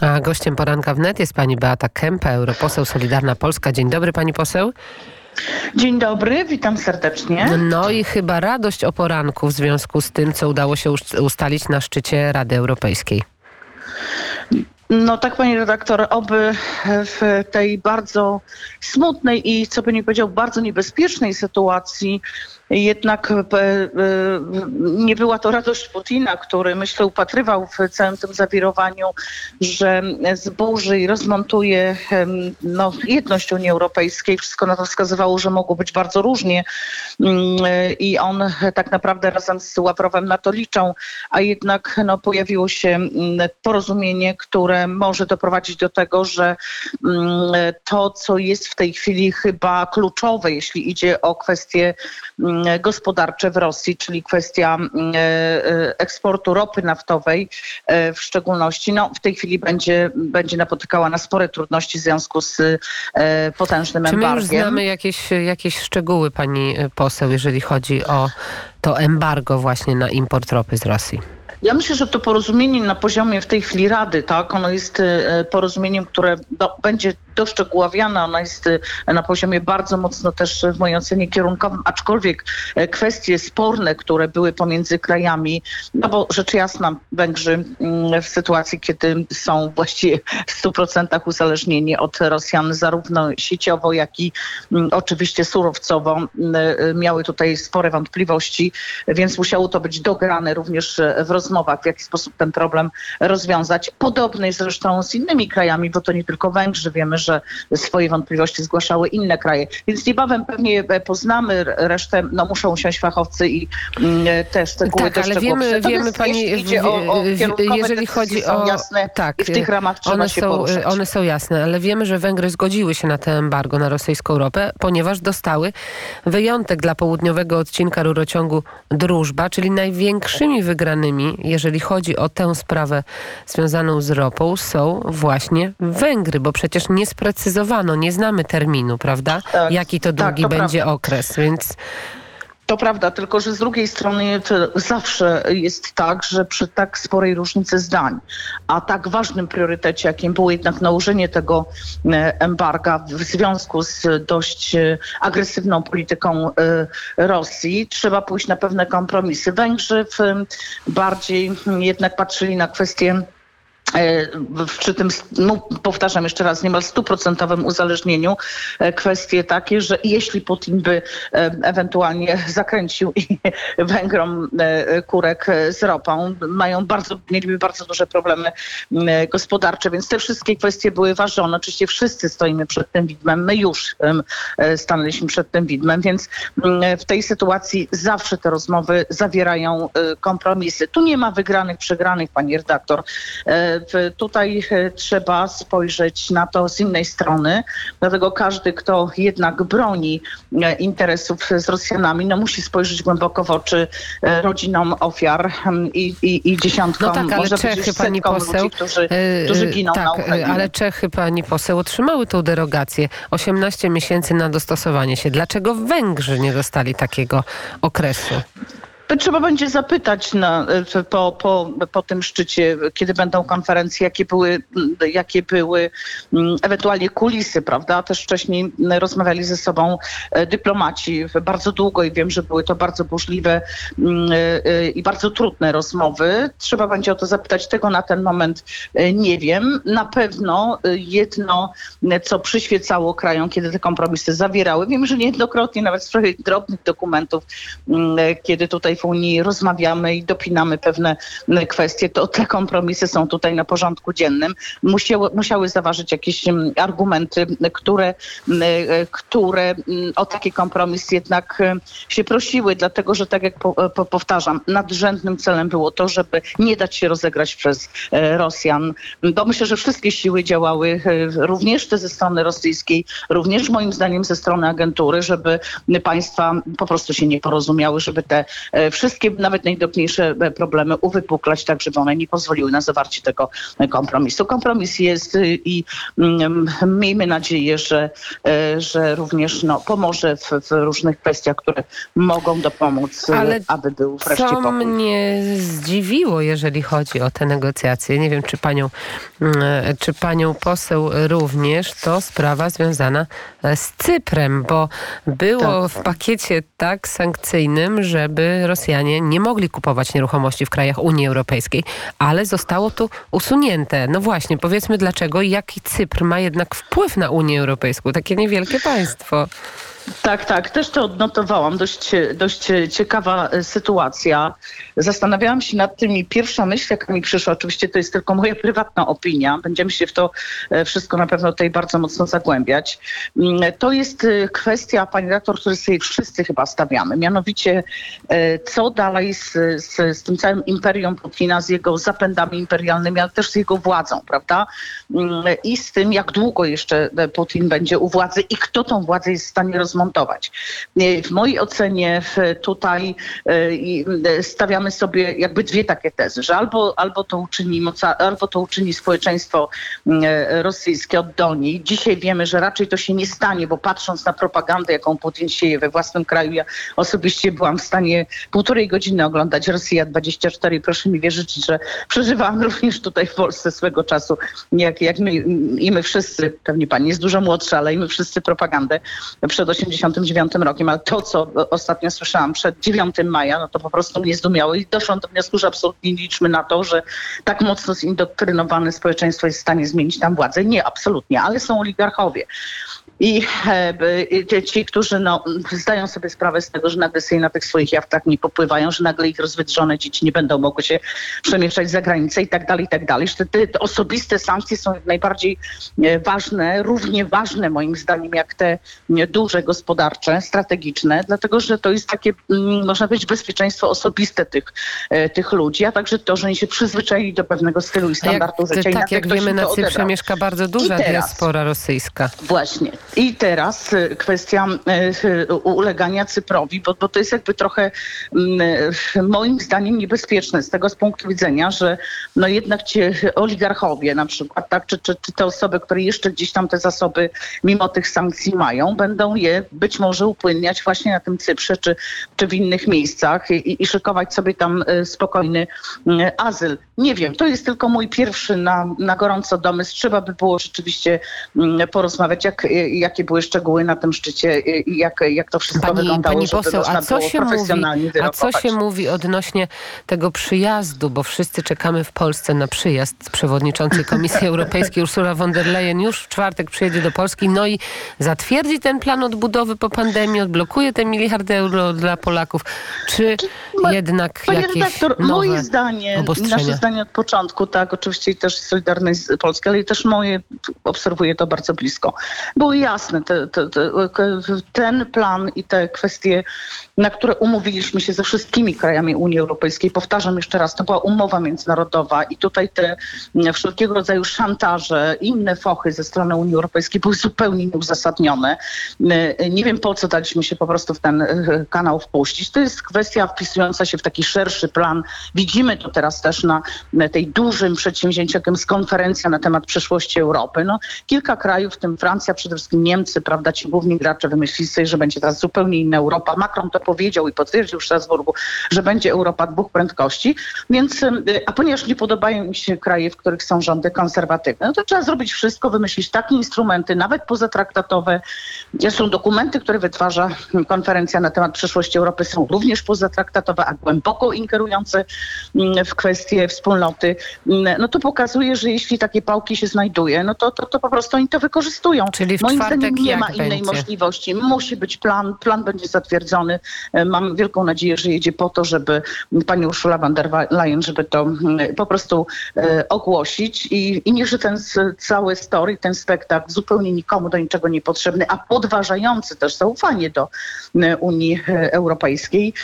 A gościem poranka wnet jest pani Beata Kempa, europoseł Solidarna Polska. Dzień dobry pani poseł. Dzień dobry, witam serdecznie. No i chyba radość o poranku w związku z tym, co udało się ustalić na szczycie Rady Europejskiej. No tak, pani redaktor, oby w tej bardzo smutnej i, co by nie powiedział, bardzo niebezpiecznej sytuacji jednak e, e, nie była to radość Putina, który myślę upatrywał w całym tym zawirowaniu, że zburzy i rozmontuje no, jedność Unii Europejskiej. Wszystko na to wskazywało, że mogło być bardzo różnie mm, i on tak naprawdę razem z Ławrowem na to liczą, a jednak no, pojawiło się mm, porozumienie, które może doprowadzić do tego, że mm, to, co jest w tej chwili chyba kluczowe, jeśli idzie o kwestie gospodarcze w Rosji, czyli kwestia mm, e, e, eksportu ropy naftowej e, w szczególności, no, w tej chwili będzie, będzie napotykała na spore trudności w związku z potężnym embargiem. Czy my już znamy jakieś, jakieś szczegóły, pani poseł, jeżeli chodzi o to embargo właśnie na import ropy z Rosji? Ja myślę, że to porozumienie na poziomie w tej chwili Rady, tak, ono jest porozumieniem, które do, będzie doszczegóławiana, ona jest y, na poziomie bardzo mocno też w mojej ocenie kierunkowym, aczkolwiek e, kwestie sporne, które były pomiędzy krajami, no bo rzecz jasna Węgrzy mm, w sytuacji, kiedy są właściwie w 100% uzależnieni od Rosjan zarówno sieciowo, jak i mm, oczywiście surowcowo mm, e, miały tutaj spore wątpliwości, więc musiało to być dograne również w rozmowach, w jaki sposób ten problem rozwiązać. Podobny zresztą z innymi krajami, bo to nie tylko Węgrzy, wiemy, że swoje wątpliwości zgłaszały inne kraje. Więc niebawem pewnie e, poznamy resztę, no muszą usiąść fachowcy i mm, e, te szczegóły Tak, ale wiemy, wiemy pani, jeśli, o, o jeżeli chodzi o... Jasne, tak, w tych ramach trzeba one się są, poruszać. One są jasne, ale wiemy, że Węgry zgodziły się na te embargo na rosyjską ropę, ponieważ dostały wyjątek dla południowego odcinka rurociągu Drużba, czyli największymi wygranymi, jeżeli chodzi o tę sprawę związaną z ropą, są właśnie Węgry, bo przecież nie sprecyzowano, nie znamy terminu, prawda? Tak, Jaki to długi tak, to będzie prawda. okres, więc... To prawda, tylko że z drugiej strony zawsze jest tak, że przy tak sporej różnicy zdań, a tak ważnym priorytecie, jakim było jednak nałożenie tego e, embarga w związku z dość e, agresywną polityką e, Rosji, trzeba pójść na pewne kompromisy. Węgrzy bardziej jednak patrzyli na kwestię przy tym, no, powtarzam jeszcze raz, niemal stuprocentowym uzależnieniu e, kwestie takie, że jeśli Putin by e, ewentualnie zakręcił i Węgrom kurek z ropą, mają bardzo, mieliby bardzo duże problemy gospodarcze, więc te wszystkie kwestie były ważone. Oczywiście wszyscy stoimy przed tym widmem, my już stanęliśmy przed tym widmem, więc w tej sytuacji zawsze te rozmowy zawierają kompromisy. Tu nie ma wygranych, przegranych, pani redaktor tutaj e, trzeba spojrzeć na to z innej strony. Dlatego każdy, kto jednak broni e, interesów z Rosjanami, no musi spojrzeć głęboko w oczy e, rodzinom ofiar hmm, i, i, i dziesiątkom, no tak, ale może Czechy, pani poseł, ludzi, którzy, którzy giną tak, na Ukrainie. Ale Czechy, pani poseł, otrzymały tą derogację. 18 miesięcy na dostosowanie się. Dlaczego Węgrzy nie dostali takiego okresu? Trzeba będzie zapytać na, po, po, po tym szczycie, kiedy będą konferencje, jakie były, jakie były mm, ewentualnie kulisy, prawda? Też wcześniej rozmawiali ze sobą e, dyplomaci bardzo długo i wiem, że były to bardzo burzliwe mm, e, i bardzo trudne rozmowy. Trzeba będzie o to zapytać. Tego na ten moment e, nie wiem. Na pewno jedno, co przyświecało krajom, kiedy te kompromisy zawierały. Wiem, że niejednokrotnie nawet w sprawie drobnych dokumentów, mm, kiedy tutaj w Unii rozmawiamy i dopinamy pewne kwestie, to te kompromisy są tutaj na porządku dziennym. Musiały, musiały zaważyć jakieś argumenty, które, które o taki kompromis jednak się prosiły, dlatego że tak jak powtarzam, nadrzędnym celem było to, żeby nie dać się rozegrać przez e, Rosjan. Bo myślę, że wszystkie siły działały, e, również te ze strony rosyjskiej, również moim zdaniem ze strony agentury, żeby państwa po prostu się nie porozumiały, żeby te e, wszystkie, nawet najdrobniejsze problemy uwypuklać, tak żeby one nie pozwoliły na zawarcie tego kompromisu. Kompromis jest i mm, miejmy nadzieję, że, że również no, pomoże w, w różnych kwestiach, które mogą dopomóc, Ale aby był wreszcie co pokój. mnie zdziwiło, jeżeli chodzi o te negocjacje, nie wiem, czy panią, mm, czy panią poseł również, to sprawa związana z Cyprem, bo było tak. w pakiecie tak sankcyjnym, żeby Rosjanie nie mogli kupować nieruchomości w krajach Unii Europejskiej, ale zostało to usunięte. No właśnie, powiedzmy dlaczego jaki Cypr ma jednak wpływ na Unię Europejską, takie niewielkie państwo. Tak, tak, też to odnotowałam. Dość, dość ciekawa e, sytuacja. Zastanawiałam się nad tym i pierwsza myśl, jaka mi przyszła, oczywiście to jest tylko moja prywatna opinia, będziemy się w to e, wszystko na pewno tutaj bardzo mocno zagłębiać. Mm, to jest e, kwestia, pani redaktor, której sobie wszyscy chyba stawiamy. Mianowicie, co dalej z, z, z tym całym imperium Putina, z jego zapędami imperialnymi, ale też z jego władzą, prawda? Mm, I z tym, jak długo jeszcze Putin będzie u władzy i kto tą władzę jest w stanie rozmawiać zmontować. W mojej ocenie tutaj e, stawiamy sobie jakby dwie takie tezy, że albo, albo, to, uczyni albo to uczyni społeczeństwo e, rosyjskie oddolni. Dzisiaj wiemy, że raczej to się nie stanie, bo patrząc na propagandę, jaką Putin sieje we własnym kraju, ja osobiście byłam w stanie półtorej godziny oglądać Rosja 24 proszę mi wierzyć, że przeżywałam również tutaj w Polsce swego czasu, jak, jak my i my wszyscy, pewnie pani jest dużo młodsza, ale i my wszyscy propagandę przed 80 1989 rokiem, ale to, co ostatnio słyszałam przed 9 maja, no to po prostu mnie zdumiało i doszłam do wniosku, że absolutnie nie liczmy na to, że tak mocno zindoktrynowane społeczeństwo jest w stanie zmienić tam władzę. Nie, absolutnie, ale są oligarchowie. I ci, którzy no, zdają sobie sprawę z tego, że nagle sobie na tych swoich jachtach nie popływają, że nagle ich rozwydrzone dzieci nie będą mogły się przemieszczać za granicę i tak dalej, i tak dalej. Że te, te osobiste sankcje są najbardziej e, ważne, równie ważne moim zdaniem jak te duże gospodarcze, strategiczne, dlatego że to jest takie, mm, można powiedzieć, bezpieczeństwo osobiste tych, e, tych ludzi, a także to, że oni się przyzwyczaili do pewnego stylu i standardu jak, życia. Tak, jak wiemy, na Cyprze mieszka bardzo duża diaspora rosyjska. Właśnie. I teraz y, kwestia y, ulegania Cyprowi, bo, bo to jest jakby trochę mm, moim zdaniem niebezpieczne z tego z punktu widzenia, że no jednak ci oligarchowie na przykład, tak, czy, czy, czy te osoby, które jeszcze gdzieś tam te zasoby mimo tych sankcji mają, będą je być może upłynniać właśnie na tym Cyprze czy, czy w innych miejscach i, i szykować sobie tam spokojny azyl. Nie wiem, to jest tylko mój pierwszy na, na gorąco domysł. Trzeba by było rzeczywiście mm, porozmawiać, jak, jakie były szczegóły na tym szczycie i jak, jak to wszystko pani, wyglądało, pani poseł, a co się mówi, A co się mówi odnośnie tego przyjazdu, bo wszyscy czekamy w Polsce na przyjazd przewodniczącej Komisji Europejskiej Ursula von der Leyen już w czwartek przyjedzie do Polski, no i zatwierdzi ten plan odbudowy po pandemii, odblokuje te miliardy euro dla Polaków. Czy jednak Panie jakieś redaktor, nowe moje zdanie, nasze zdanie od początku, tak, oczywiście też Solidarność z Polski, ale też moje, obserwuję to bardzo blisko. Było jasne, te, te, te, ten plan i te kwestie, na które umówiliśmy się ze wszystkimi krajami Unii Europejskiej, powtarzam jeszcze raz, to była umowa międzynarodowa i tutaj te wszelkiego rodzaju szantaże, inne fochy ze strony Unii Europejskiej były zupełnie nieuzasadnione. Nie wiem po co daliśmy się po prostu w ten kanał wpuścić. To jest kwestia wpisująca się w taki szerszy plan. Widzimy to teraz też na tej dużym przedsięwzięciu, jakim jest konferencja na temat przyszłości Europy. No, kilka krajów, w tym Francja, przede wszystkim Niemcy, prawda, ci główni gracze wymyślili sobie, że będzie teraz zupełnie inna Europa. Macron to powiedział i potwierdził w Strasburgu, że będzie Europa dwóch prędkości. Więc, a ponieważ nie podobają mi się kraje, w których są rządy konserwatywne, no to trzeba zrobić wszystko, wymyślić takie instrumenty, nawet pozatraktatowe. Są dokumenty, które wytwarza konferencja na temat przyszłości Europy, są również pozatraktatowe, a głęboko ingerujące w kwestie wspólnoty. No to pokazuje, że jeśli takie pałki się znajduje, no to, to, to po prostu oni to wykorzystują. Czyli w Moim zdaniem nie ma innej będzie? możliwości. Musi być plan, plan będzie zatwierdzony. E, mam wielką nadzieję, że jedzie po to, żeby pani Ursula von der Leyen, żeby to mm, po prostu e, ogłosić i, i niech, że ten cały story, ten spektakl zupełnie nikomu do niczego niepotrzebny, a podważający też zaufanie do e, Unii Europejskiej,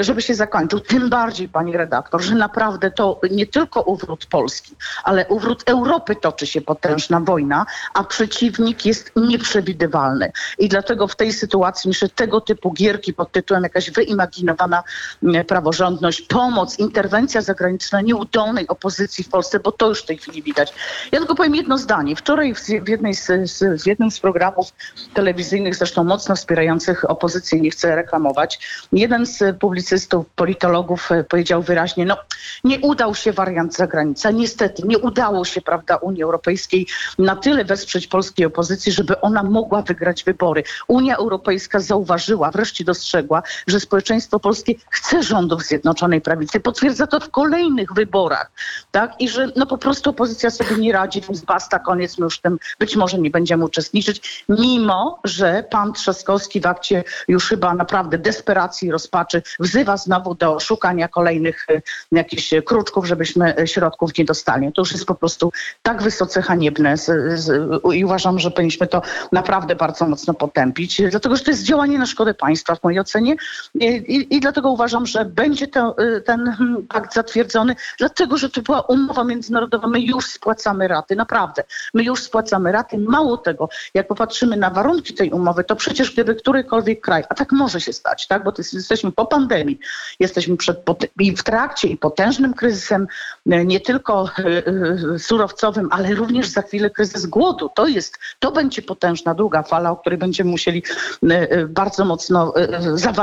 żeby się zakończył. Tym bardziej, pani redaktor, że naprawdę to nie nie tylko uwrót Polski, ale uwrót Europy toczy się potężna wojna, a przeciwnik jest nieprzewidywalny. I dlatego w tej sytuacji myślę, tego typu gierki pod tytułem jakaś wyimaginowana mm, praworządność, pomoc, interwencja zagraniczna nieudolnej opozycji w Polsce, bo to już w tej chwili widać. Ja tylko powiem jedno zdanie. Wczoraj w jednej z, w jednym z programów telewizyjnych, zresztą mocno wspierających opozycję, nie chcę reklamować, jeden z publicystów, politologów e, powiedział wyraźnie, no nie udał się wariant zagranica. Niestety nie udało się, prawda, Unii Europejskiej na tyle wesprzeć polskiej opozycji, żeby ona mogła wygrać wybory. Unia Europejska zauważyła, wreszcie dostrzegła, że społeczeństwo polskie chce rządów Zjednoczonej Prawicy. Potwierdza to w kolejnych wyborach, tak? I że no po prostu opozycja sobie nie radzi, więc basta, koniec, my już tym być może nie będziemy uczestniczyć, mimo, że pan Trzaskowski w akcie już chyba naprawdę desperacji rozpaczy wzywa znowu do szukania kolejnych e, jakichś kruczków, żebyśmy e, środków nie dostali. To już jest po prostu tak wysoce haniebne z, z, i uważam, że powinniśmy to naprawdę bardzo mocno potępić, dlatego że to jest działanie na szkodę państwa w mojej ocenie i, i, dlatego uważam, że będzie to, e, ten pakt zatwierdzony, dlatego że to była umowa międzynarodowa. My już spłacamy raty, naprawdę. My już spłacamy raty. Mało tego, jak popatrzymy na warunki tej umowy, to przecież gdyby którykolwiek kraj, a tak może się stać, tak, bo to jest, jesteśmy po pandemii, jesteśmy przed, i w trakcie i potężnym kryzysem, e, nie tylko e, surowcowym, ale również za chwilę kryzys głodu. To jest, to będzie potężna, długa fala, o której będziemy musieli bardzo mocno zawalczyć,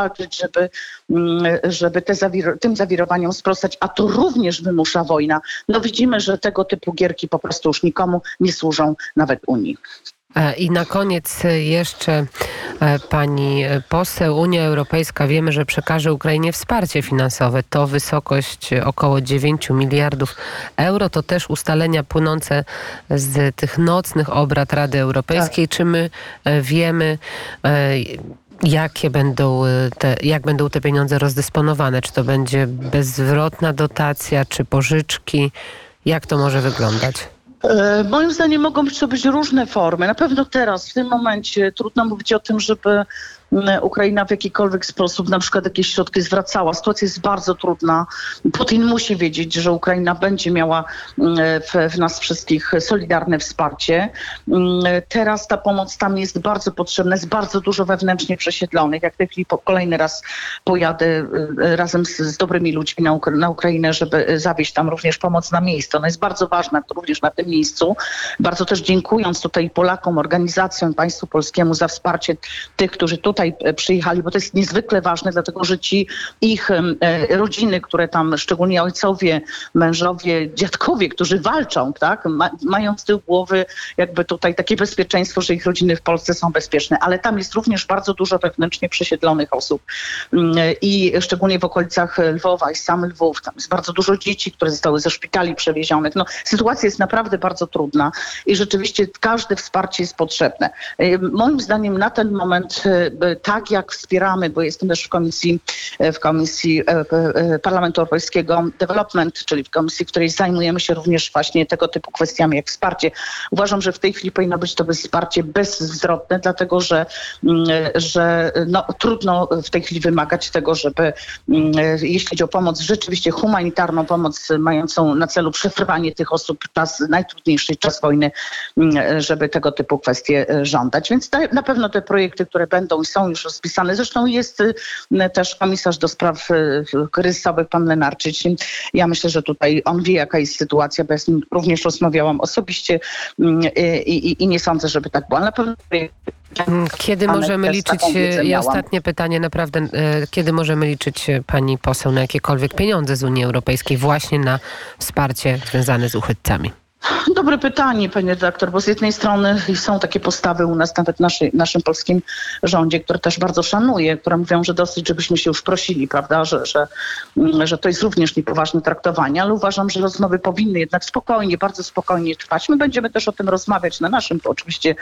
żeby, mm, żeby te zawir tym zawirowaniom sprostać, a to również wymusza wojna. No widzimy, że tego typu gierki po prostu już nikomu nie służą, nawet Unii. E, I na koniec jeszcze e, pani poseł, Unia Europejska wiemy, że przekaże Ukrainie wsparcie finansowe. To wysokość około 9 miliardów euro. To też ustalenia płynące z tych nocnych obrad Rady Europejskiej. Tak. Czy my e, wiemy, jakie będą te, jak będą te pieniądze rozdysponowane? Czy to będzie bezzwrotna dotacja, czy pożyczki? Jak to może wyglądać? E, moim zdaniem mogą być to być różne formy. Na pewno teraz, w tym momencie, trudno mówić o tym, żeby Ukraina w jakikolwiek sposób na przykład jakieś środki zwracała. Sytuacja jest bardzo trudna. Putin musi wiedzieć, że Ukraina będzie miała w, w nas wszystkich solidarne wsparcie. Teraz ta pomoc tam jest bardzo potrzebna, jest bardzo dużo wewnętrznie przesiedlonych. Jak w tej chwili kolejny raz pojadę e, razem z, z dobrymi ludźmi na, na Ukrainę, żeby zawieźć tam również pomoc na miejsce. Ona jest bardzo ważna również na tym miejscu. Bardzo też dziękując tutaj Polakom, organizacjom, państwu polskiemu za wsparcie tych, którzy tutaj tutaj e, przyjechali, bo to jest niezwykle ważne, dlatego że ci ich e, rodziny, które tam, szczególnie ojcowie, mężowie, dziadkowie, którzy walczą, tak, mają z tyłu głowy jakby tutaj takie bezpieczeństwo, że ich rodziny w Polsce są bezpieczne, ale tam jest również bardzo dużo wewnętrznie przesiedlonych osób mm, i szczególnie w okolicach Lwowa i sam Lwów, tam jest bardzo dużo dzieci, które zostały ze szpitali przewiezionych. No, sytuacja jest naprawdę bardzo trudna i rzeczywiście każde wsparcie jest potrzebne. E, moim zdaniem na ten moment tak jak wspieramy, bo jestem też w komisji, w komisji e, e, Parlamentu Europejskiego Development, czyli w komisji, w której zajmujemy się również właśnie tego typu kwestiami jak wsparcie. Uważam, że w tej chwili powinno być to wsparcie bezzwrotne, dlatego że, mm, że no, trudno w tej chwili wymagać tego, żeby mm, jeśli chodzi o pomoc, rzeczywiście humanitarną pomoc mającą na celu przetrwanie tych osób czas najtrudniejszy czas wojny, mm, żeby tego typu kwestie e, żądać. Więc na pewno te projekty, które będą i są już rozpisane. Zresztą jest y, też komisarz do spraw y, kryzysowych, pan Lenarczyk. Ja myślę, że tutaj on wie, jaka jest sytuacja, bo ja z nim również rozmawiałam osobiście mm, i, i, i nie sądzę, żeby tak było. Ale na pewno mm, kiedy możemy liczyć, y, i ostatnie pytanie naprawdę, kiedy możemy liczyć pani poseł na jakiekolwiek pieniądze z Unii Europejskiej właśnie na wsparcie związane z uchodźcami? Dobre pytanie, panie redaktor, bo z jednej strony są takie postawy u nas, nawet w naszym polskim rządzie, które też bardzo szanuję, które mówią, że dosyć, żebyśmy się już prosili, prawda, że, że, mm, że to jest również niepoważne traktowanie, ale uważam, że rozmowy powinny jednak spokojnie, bardzo spokojnie trwać. My będziemy też o tym rozmawiać na naszym oczywiście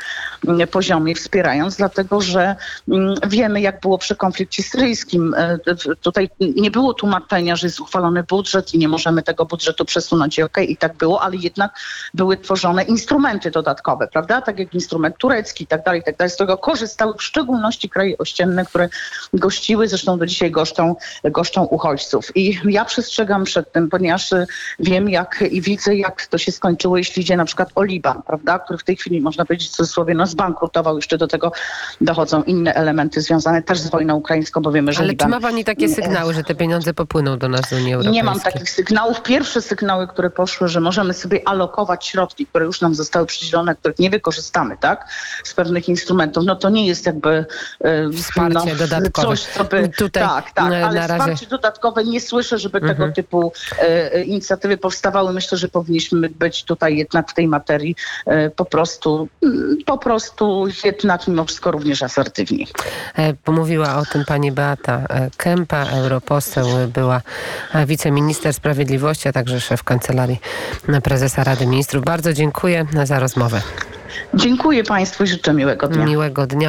mm, poziomie, wspierając, dlatego że mm, wiemy, jak było przy konflikcie syryjskim. E, tutaj nie było tłumaczenia, że jest uchwalony budżet i nie możemy tego budżetu przesunąć. Okej, okay, i tak było, ale jednak były tworzone instrumenty dodatkowe, prawda? Tak jak instrument turecki i tak dalej, i tak dalej. Z tego korzystały w szczególności kraje ościenne, które gościły, zresztą do dzisiaj goszczą, goszczą uchodźców. I ja przestrzegam przed tym, ponieważ y, wiem jak i widzę, jak to się skończyło, jeśli idzie na przykład o Liban, prawda? Który w tej chwili, można powiedzieć w cudzysłowie, no zbankrutował. Jeszcze do tego dochodzą inne elementy związane też z wojną ukraińską, bo wiemy, że Ale czy Liban ma pani takie sygnały, że te pieniądze popłyną do nas z Unii Europejskiej? nie mam takich sygnałów. Pierwsze sygnały, które poszły, że możemy sobie alokować środki, które już nam zostały przydzielone, których nie wykorzystamy, tak, z pewnych instrumentów, no to nie jest jakby e, Wsparcie dodatkowe. coś, co by... Tutaj, tak, tak, ale na razie- wsparcie dodatkowe nie słyszę, żeby Mhm. tego typu e, e, inicjatywy powstawały. Myślę, że powinniśmy być tutaj jednak w tej materii e, po prostu, mm, po prostu jednak mimo wszystko również asertywni. E, Pomówiła o tym pani Beata e, Kępa, europoseł, była wiceminister sprawiedliwości, a także szef kancelarii prezesa Rady Ministrów. Bardzo dziękuję za rozmowę. Dziękuję Państwu i życzę miłego dnia. Miłego dnia.